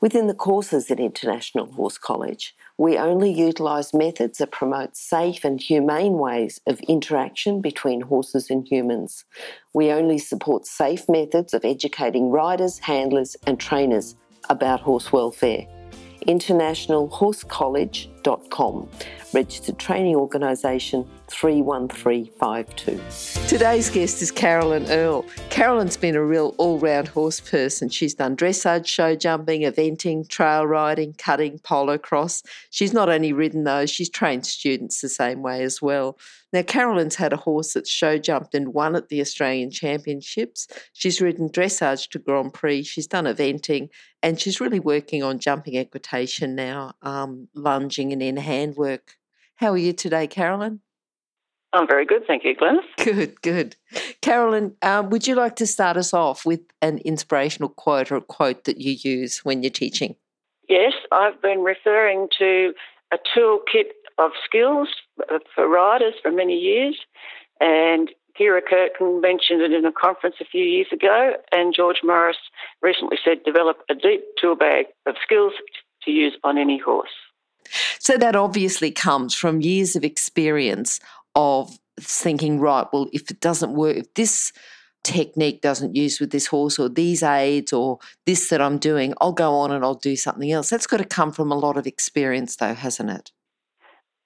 Within the courses at International Horse College, we only utilise methods that promote safe and humane ways of interaction between horses and humans. We only support safe methods of educating riders, handlers, and trainers about horse welfare internationalhorsecollege.com, registered training organisation 31352. Today's guest is Carolyn Earle. Carolyn's been a real all round horse person. She's done dressage, show jumping, eventing, trail riding, cutting, polocrosse. She's not only ridden those, she's trained students the same way as well. Now, Carolyn's had a horse that's show jumped and won at the Australian Championships. She's ridden dressage to Grand Prix. She's done eventing and she's really working on jumping equitation now, um, lunging and in handwork. How are you today, Carolyn? I'm very good, thank you, Glenys. Good, good. Carolyn, um, would you like to start us off with an inspirational quote or a quote that you use when you're teaching? Yes, I've been referring to a toolkit of skills for riders for many years, and Kyra Kyrklund mentioned it in a conference a few years ago, and George Morris recently said develop a deep tool bag of skills to use on any horse. So that obviously comes from years of experience of thinking, right, well, if it doesn't work, if this technique doesn't use with this horse or these aids or this that I'm doing, I'll go on and I'll do something else. That's got to come from a lot of experience, though, hasn't it?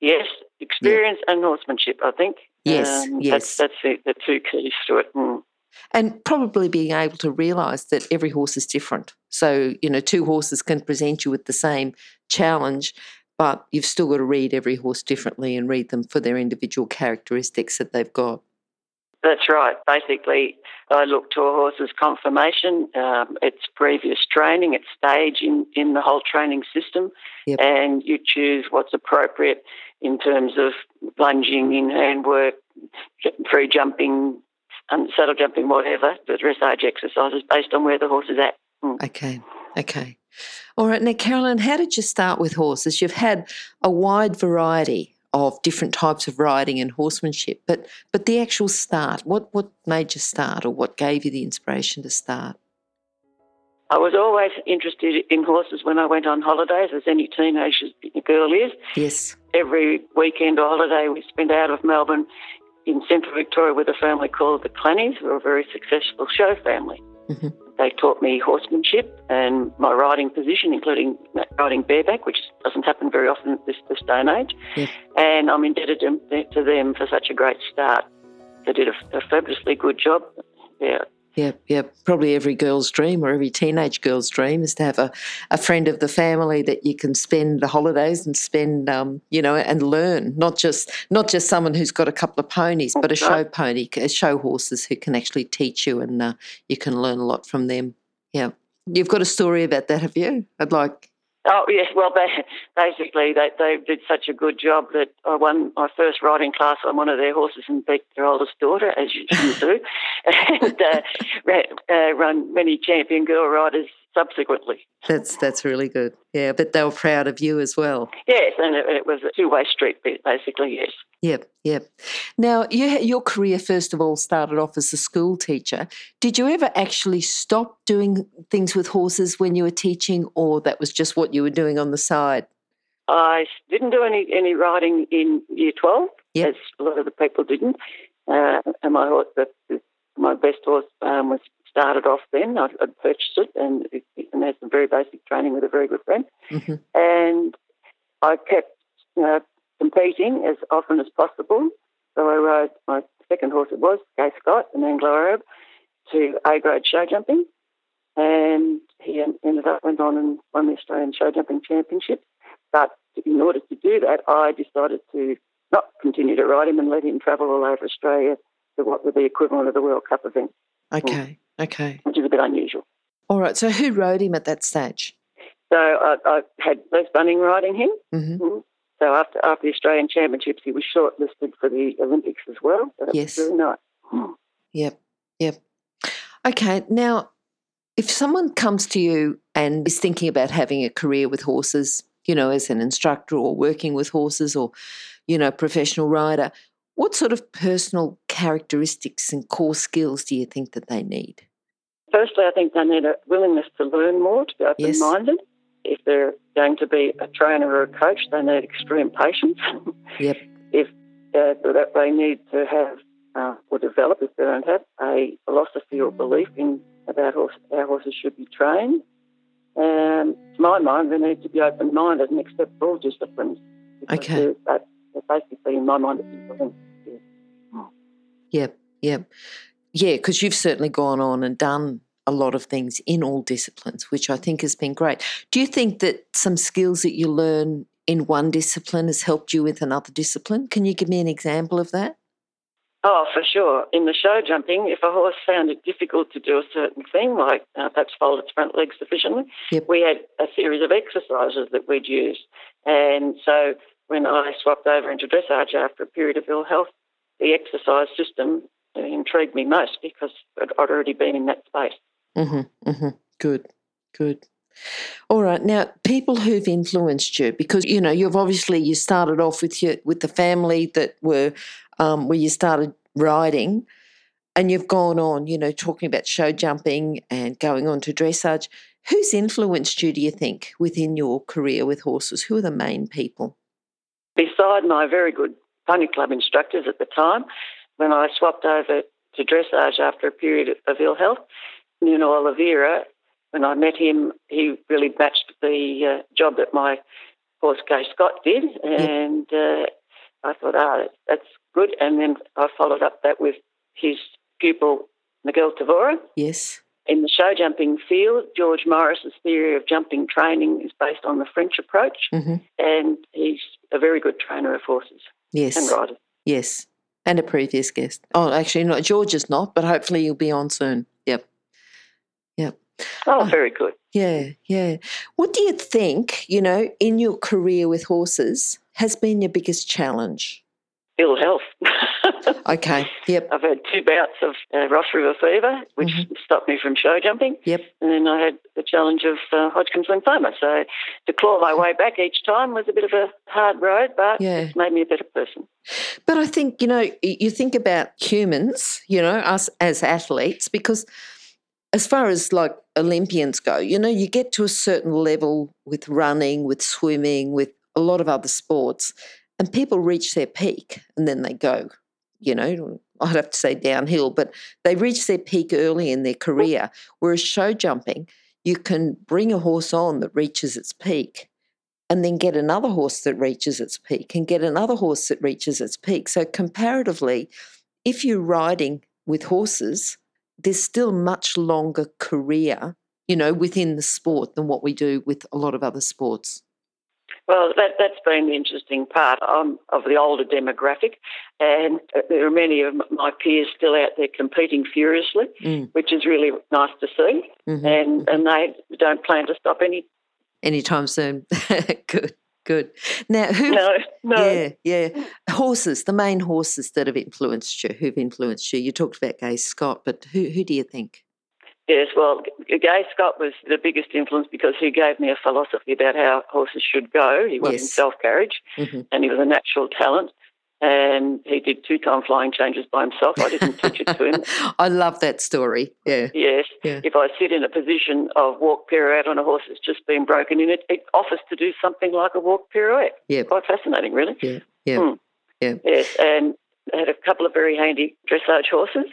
Yes, experience yeah. and horsemanship, I think. Yes, um, yes. That's, that's the, the, two keys to it. Mm. And probably being able to realise that every horse is different. So, you know, two horses can present you with the same challenge, but you've still got to read every horse differently and read them for their individual characteristics that they've got. That's right. Basically, I look to a horse's conformation, um, its previous training, its stage in, in the whole training system, yep. and you choose what's appropriate in terms of lunging, in hand work, free jumping, saddle jumping, whatever, the dressage exercises based on where the horse is at. Mm. Okay, okay. All right, now, Carolyn, how did you start with horses? You've had a wide variety of different types of riding and horsemanship, but but the actual start, what what made you start, or what gave you the inspiration to start? I was always interested in horses when I went on holidays, as any teenage girl is. Yes. Every weekend or holiday we spent out of Melbourne in central Victoria with a family called the Clannys, who are a very successful show family. Mm-hmm. They taught me horsemanship and my riding position, including riding bareback, which doesn't happen very often at this, this day and age. Yes. And I'm indebted to them for such a great start. They did a, a fabulously good job. Yeah, yeah, yeah. Probably every girl's dream or every teenage girl's dream is to have a, a friend of the family that you can spend the holidays and spend, um, you know, and learn. Not just not just someone who's got a couple of ponies, but a show pony, a show horses who can actually teach you, and uh, you can learn a lot from them. Yeah, you've got a story about that, have you? I'd like Oh yes, well they, basically they they did such a good job that I won my first riding class on one of their horses and beat their oldest daughter, as you do, and uh, uh, run many champion girl riders subsequently. That's that's really good. Yeah, but they were proud of you as well. Yes, and it, it was a two way street, basically. Yes. Yep, yep. Now, you, your career first of all started off as a school teacher. Did you ever actually stop doing things with horses when you were teaching, or that was just what you were doing on the side? I didn't do any any riding in year twelve, yep. as a lot of the people didn't. Uh, and my horse, the, my best horse, um, was started off then. I'd, I'd purchased it and, and had some very basic training with a very good friend. Mm-hmm. And I kept uh, competing as often as possible. So I rode my second horse, it was, Gay Scott, an Anglo Arab, to A grade show jumping. And he ended up, went on and won the Australian show jumping championship. But in order to do that, I decided to not continue to ride him and let him travel all over Australia to what would be the equivalent of the World Cup event. Okay. Okay. Which is a bit unusual. All right. So who rode him at that stage? So I, I had Les Bunning riding him. Mm-hmm. So after after the Australian Championships, he was shortlisted for the Olympics as well. So Yes. really nice. Yep, yep. Okay, now, if someone comes to you and is thinking about having a career with horses, you know, as an instructor or working with horses or, you know, professional rider, what sort of personal characteristics and core skills do you think that they need? Firstly, I think they need a willingness to learn more, to be open-minded. If they're going to be a trainer or a coach, they need extreme patience. Yep. if uh, that they need to have uh, or develop, if they don't have, a philosophy or belief in about horse, how horses should be trained. And to my mind, they need to be open-minded and accept all disciplines. Okay. They're, they're basically, in my mind, discipline. Yep, yep. Yeah, because you've certainly gone on and done a lot of things in all disciplines, which I think has been great. Do you think that some skills that you learn in one discipline has helped you with another discipline? Can you give me an example of that? Oh, for sure. In the show jumping, if a horse found it difficult to do a certain thing, like uh, perhaps fold its front legs sufficiently, Yep. we had a series of exercises that we'd use. And so when I swapped over into dressage after a period of ill health, the exercise system intrigued me most because I'd I'd already been in that space. Mm-hmm, mm-hmm. Good, good. All right. Now, people who've influenced you, because you know you've obviously you started off with your with the family that were um, where you started riding, and you've gone on, you know, talking about show jumping and going on to dressage. Who's influenced you? Do you think within your career with horses? Who are the main people? Beside my very good pony club instructors at the time, when I swapped over to dressage after a period of ill health, Nuno Oliveira, when I met him, he really matched the uh, job that my horse Gay Scott did, and uh, I thought, ah, that's good. And then I followed up that with his pupil Miguel Tavora. Yes. In the show jumping field, George Morris's theory of jumping training is based on the French approach, Mm-hmm. and he's a very good trainer of horses Yes. and riders. Yes. And a previous guest. Oh, actually, not George is not, but hopefully you'll be on soon. Yep. Yep. Oh, Oh. very good. Yeah, yeah. What do you think, you know, in your career with horses has been your biggest challenge? Ill health. Okay. Yep. I've had two bouts of uh, Ross River fever, which Mhm. stopped me from show jumping. Yep. And then I had the challenge of uh, Hodgkin's lymphoma. So to claw my way back each time was a bit of a hard road, but Yeah. it's made me a better person. But I think, you know, you think about humans, you know, us as athletes, because as far as like Olympians go, you know, you get to a certain level with running, with swimming, with a lot of other sports, and people reach their peak and then they go, you know, I'd have to say downhill, but they reach their peak early in their career. Whereas show jumping, you can bring a horse on that reaches its peak and then get another horse that reaches its peak and get another horse that reaches its peak. So, comparatively, if you're riding with horses, there's still much longer career, you know, within the sport than what we do with a lot of other sports. Well, that, that's been the interesting part. I'm of the older demographic, and there are many of my peers still out there competing furiously, Mm. which is really nice to see. Mhm. And, and they don't plan to stop any. Anytime soon. good, good. Now, who? No, no. Yeah, yeah. Horses, the main horses that have influenced you, who've influenced you. You talked about Gay Scott, but who, who do you think? Yes, well, Gay Scott was the biggest influence because he gave me a philosophy about how horses should go. He was in self carriage Mhm. and he was a natural talent. And he did two time flying changes by himself. I didn't teach it to him. I love that story. Yeah. Yes. Yeah. If I sit in a position of walk pirouette on a horse that's just been broken in, it, it offers to do something like a walk pirouette. Yeah. Quite fascinating, really. Yeah. Yeah. Hmm. Yeah. Yes, and I had a couple of very handy dressage horses,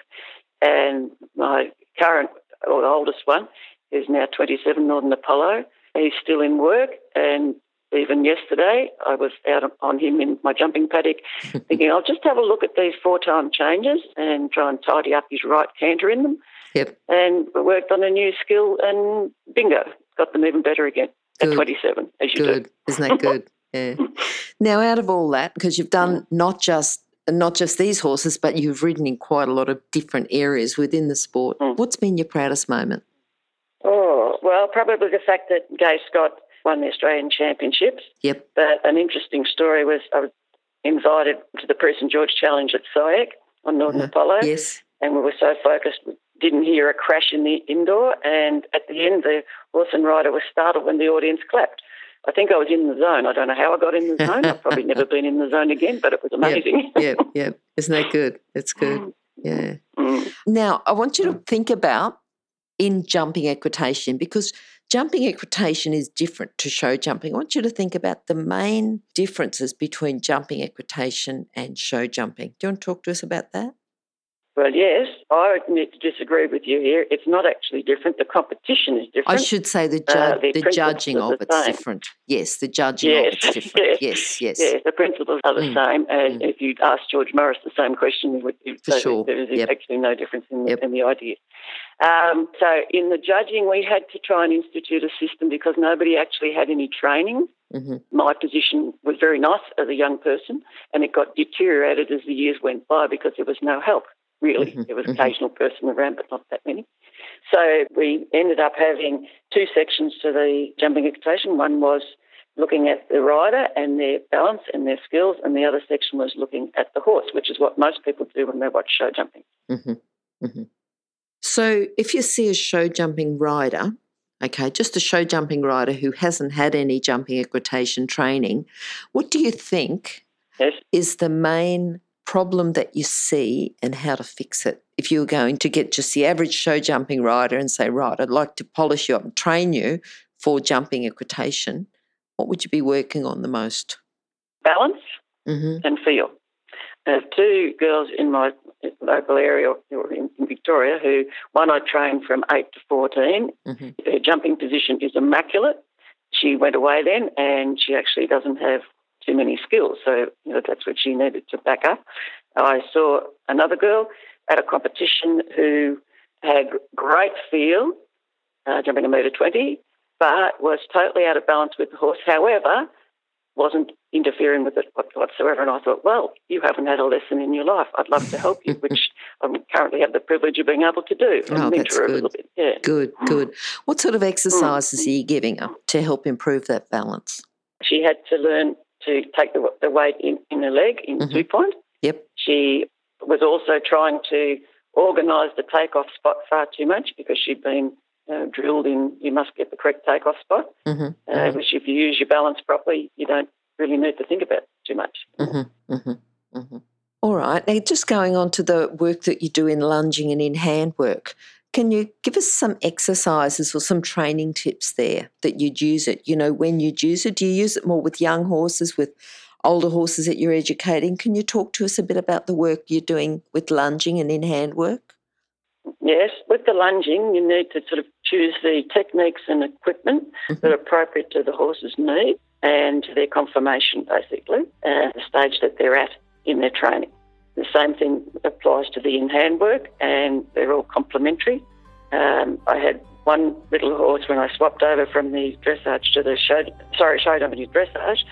and my current or the oldest one is now 27, Northern Apollo. He's still in work, and even yesterday I was out on him in my jumping paddock, thinking I'll just have a look at these four-time changes and try and tidy up his right canter in them. Yep. And worked on a new skill, and bingo, got them even better again Good. at 27, as you do. Good. Isn't that good? Yeah. Now, out of all that, because you've done not just not just these horses, but you've ridden in quite a lot of different areas within the sport. Mm. What's been your proudest moment? Oh, well, probably the fact that Gay Scott won the Australian Championships. Yep. But an interesting story was I was invited to the Prix St. Georges Challenge at SIAC on Northern Uh-huh. Apollo. Yes. And we were so focused, we didn't hear a crash in the indoor. And at the end, the horse and rider was startled when the audience clapped. I think I was in the zone. I don't know how I got in the zone. I've probably never been in the zone again, but it was amazing. Yeah, Yep. Isn't that good? It's good. Yeah. Mm. Now, I want you to think about in jumping equitation because jumping equitation is different to show jumping. I want you to think about the main differences between jumping equitation and show jumping. Do you want to talk to us about that? Well, yes, I would need to disagree with you here. It's not actually different. The competition is different. I should say the, ju- Uh, the the judging of it's same. different. Yes, the judging Yes, of it's different. yes, Yes, yes. Yes, the principles are the Mm, same. As mm. if you'd asked George Morris the same question, would you'd For say sure. there is Yep. actually no difference in the, Yep. in the idea. Um, so in the judging, we had to try and institute a system because nobody actually had any training. hmm My position was very nice as a young person, and it got deteriorated as the years went by because there was no help. Really, Mhm, there was mhm. occasional person around, but not that many. So we ended up having two sections to the jumping equitation. One was looking at the rider and their balance and their skills, and the other section was looking at the horse, which is what most people do when they watch show jumping. hmm hmm So, if you see a show jumping rider, okay, just a show jumping rider who hasn't had any jumping equitation training, what do you think Yes. is the main problem that you see and how to fix it? If you were going to get just the average show jumping rider and say, right, I'd like to polish you up and train you for jumping equitation, what would you be working on the most? Balance hmm and feel. I have two girls in my local area or in, Victoria who, one I trained from 8 to 14. hmm Her jumping position is immaculate. She went away then and she actually doesn't have too many skills. So you know, that's what she needed to back up. I saw another girl at a competition who had great feel, uh, jumping a metre 20, but was totally out of balance with the horse. However, wasn't interfering with it whatsoever. And I thought, well, you haven't had a lesson in your life. I'd love to help you, which I currently have the privilege of being able to do. Oh, that's good. little bit. Yeah. Good, good. What sort of exercises are you giving her to help improve that balance? She had to learn to take the, the weight in, in her leg in Mhm. two point. Yep. She was also trying to organise the takeoff spot far too much because she'd been uh, drilled in you must get the correct takeoff spot. hmm Uh, Which, if you use your balance properly, you don't really need to think about too much. hmm hmm hmm All right. Now, just going on to the work that you do in lunging and in handwork, can you give us some exercises or some training tips there that you'd use it? You know, when you'd use it, do you use it more with young horses, with older horses that you're educating? Can you talk to us a bit about the work you're doing with lunging and in hand work? Yes, with the lunging, you need to sort of choose the techniques and equipment Mhm. that are appropriate to the horse's need and to their conformation, basically, and the stage that they're at in their training. The same thing applies to the in hand work, and they're all complementary. Um, I had one little horse when I swapped over from the dressage to the show, sorry, show to dressage,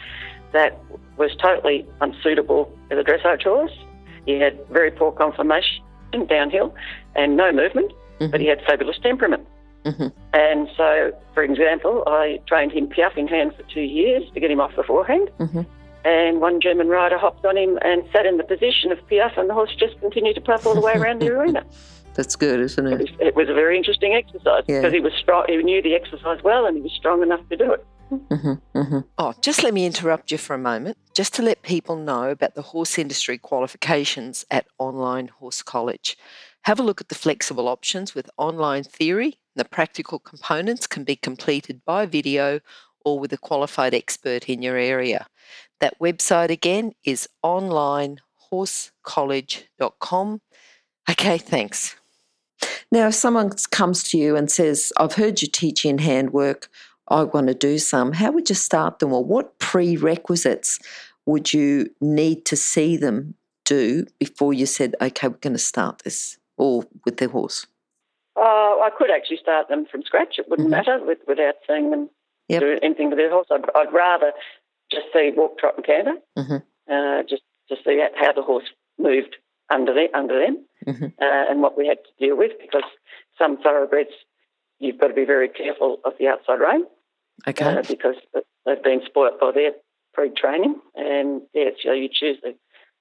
that was totally unsuitable as a dressage horse. He had very poor conformation downhill and no movement, but he had fabulous temperament. Mhm. And so, for example, I trained him piaffe in hand for two years to get him off the forehand. Mhm. And one German rider hopped on him and sat in the position of piaffe, and the horse just continued to puff all the way around the arena. That's good, isn't It it? was, it was a very interesting exercise Yeah. because he was strong. He knew the exercise well, and he was strong enough to do it. hmm hmm Oh, just let me interrupt you for a moment, just to let people know about the horse industry qualifications at Online Horse College. Have a look at the flexible options with online theory. The practical components can be completed by video or with a qualified expert in your area. That website again is onlinehorsecollege.com. Okay, thanks. Now, if someone comes to you and says, I've heard you teach in handwork, I want to do some, how would you start them or what prerequisites would you need to see them do before you said, okay, we're going to start this or with their horse? Uh, I could actually start them from scratch. It wouldn't Mhm. matter with, without seeing them Yep. do anything with their horse. I'd, I'd rather just see walk, trot, and canter, Mhm. uh, just to see how the horse moved under the, under them Mhm. uh, and what we had to deal with because some thoroughbreds you've got to be very careful of the outside rein Okay. uh, because they've been spoilt by their pre-training, and yeah, so you choose the,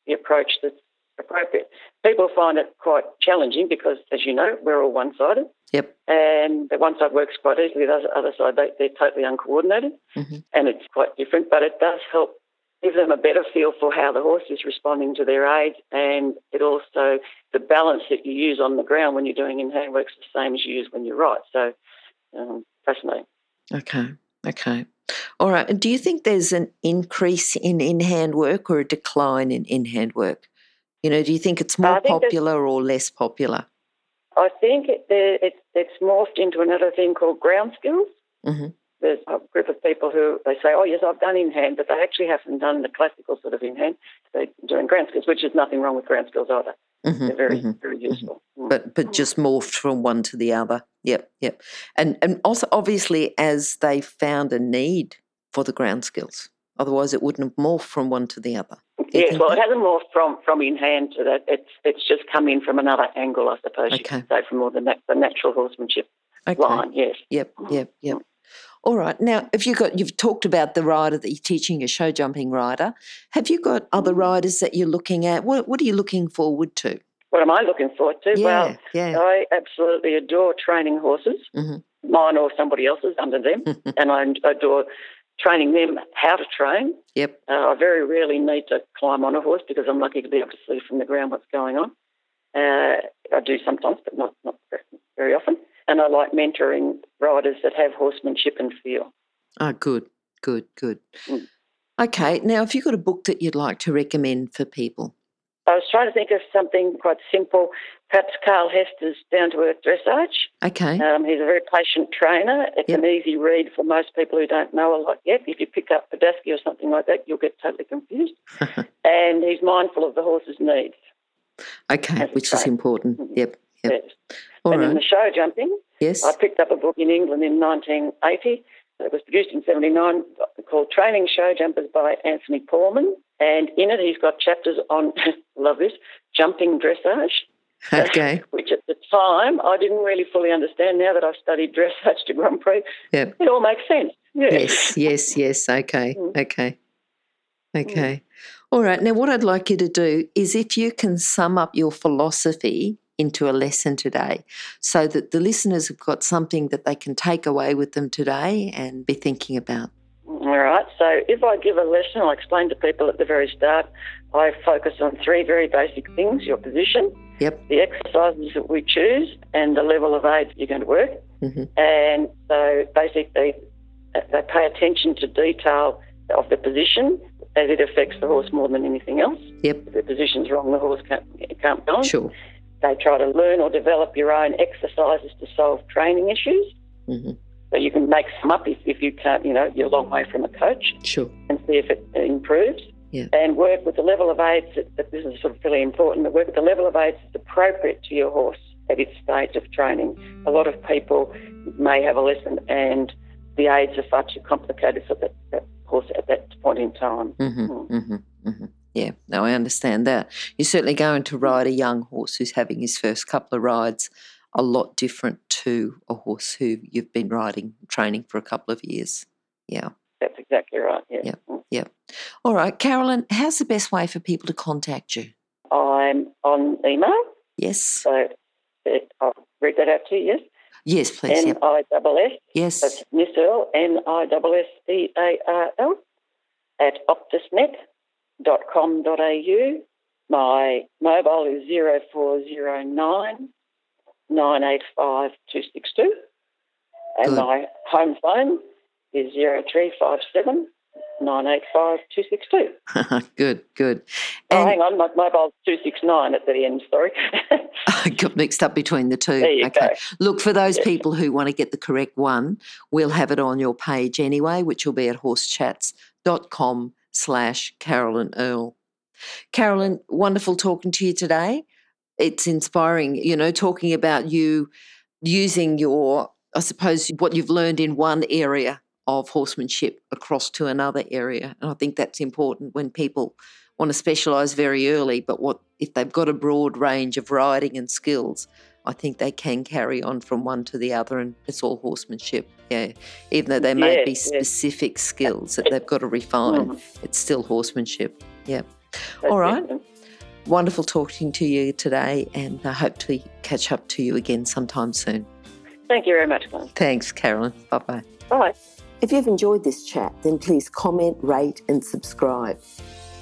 the approach that's appropriate. People find it quite challenging because, as you know, we're all one-sided. Yep. And the one side works quite easily, the other side they, they're totally uncoordinated, Mhm. and it's quite different. But it does help give them a better feel for how the horse is responding to their aids, and it also the balance that you use on the ground when you're doing in hand works the same as you use when you ride. So um, fascinating. Okay. Okay. All right. And do you think there's an increase in in hand work or a decline in in hand work? You know, do you think it's more popular or less popular? I think it, there- it's it's morphed into another thing called ground skills. Mhm. There's a group of people who they say, "Oh yes, I've done in hand," but they actually haven't done the classical sort of in hand. They're doing ground skills, which is nothing wrong with ground skills either. Mhm, They're very mhm. very useful. Mm. But but just morphed from one to the other. Yep. Yep. And and also obviously as they found a need for the ground skills. Otherwise, it wouldn't have morphed from one to the other. Yes, well, it hasn't morphed from, from in hand to that. It's it's just come in from another angle, I suppose you Okay. could say, from more the, the natural horsemanship Okay. line. Yes. Yep, yep, yep. All right. Now, if you got, you've talked about the rider that you're teaching, a show jumping rider. Have you got other riders that you're looking at? What What are you looking forward to? What am I looking forward to? Yeah, Well, yeah. I absolutely adore training horses, Mhm. mine or somebody else's under them, and I adore training them how to train. Yep. Uh, I very rarely need to climb on a horse because I'm lucky to be able to see from the ground what's going on. Uh, I do sometimes, but not, not very often. And I like mentoring riders that have horsemanship and feel. Ah, good, good, good. Mm. Okay. Now, if you've got a book that you'd like to recommend for people, I was trying to think of something quite simple. Perhaps Carl Hester's Down to Earth Dressage. okay. Um, he's a very patient trainer. It's Yep. an easy read for most people who don't know a lot yet. If you pick up Podhajsky or something like that, you'll get totally confused. and he's mindful of the horse's needs. okay, which is important. Mhm. Yep. Yep. Yes. All and in the show jumping, Yes. I picked up a book in England in 1980. It was produced in 79 called Training Show Jumpers by Anthony Paalman. And in it, he's got chapters on, love this, jumping dressage, Okay. which at the time I didn't really fully understand. Now that I've studied dressage to Grand Prix, Yep. it all makes sense. Yeah. Yes, yes, yes. Okay, Mm. okay, okay. All right. Now, what I'd like you to do is if you can sum up your philosophy into a lesson today so that the listeners have got something that they can take away with them today and be thinking about. All right. So if I give a lesson, I'll explain to people at the very start. I focus on three very basic things: your position, Yep. the exercises that we choose, and the level of aids you're going to work. hmm And so basically, uh, they pay attention to detail of the position as it affects the horse more than anything else. Yep. If the position's wrong, the horse can't, can't go. Sure. They try to learn or develop your own exercises to solve training issues. hmm So you can make some up if, if you can't, you know, you're a long way from a coach Sure. and see if it improves. Yeah. And work with the level of aids, that, that this is sort of really important, that work with the level of aids that's appropriate to your horse at its stage of training. A lot of people may have a lesson and the aids are far too complicated for that, that horse at that point in time. hmm Mm. hmm hmm Yeah, no, I understand that. You're certainly going to ride a young horse who's having his first couple of rides a lot different to a horse who you've been riding, training for a couple of years. Yeah. That's exactly right. Yeah. Mm. Yep. All right, Carolyn, how's the best way for people to contact you? I'm on email, Yes. so I'll read that out to you. Yes. Yes, please. N. I double S. Yes. That's Miss Earl, N I S S E A R L, at optusnet.com.au. My mobile is 0409 985 262. And Good. my home phone is 0357 985 262. good, good. Oh, hang on, my mobile's 269 at the end, sorry. I got mixed up between the two. okay. go. Look, for those Yes. people who want to get the correct one, we'll have it on your page anyway, which will be at horsechats.com slash Carolyn Earl. Carolyn, wonderful talking to you today. It's inspiring, you know, talking about you using your, I suppose, what you've learned in one area of horsemanship across to another area. And I think that's important when people want to specialise very early, but what if they've got a broad range of riding and skills, I think they can carry on from one to the other, and it's all horsemanship. Yeah, even though they may be specific skills that they've got to refine, mm. it's still horsemanship. Yeah. That's all right. It. Wonderful talking to you today, and I hope to catch up to you again sometime soon. Thank you very much, Glenn. Thanks, Carolyn. Bye bye. Bye. If you've enjoyed this chat, then please comment, rate, and subscribe.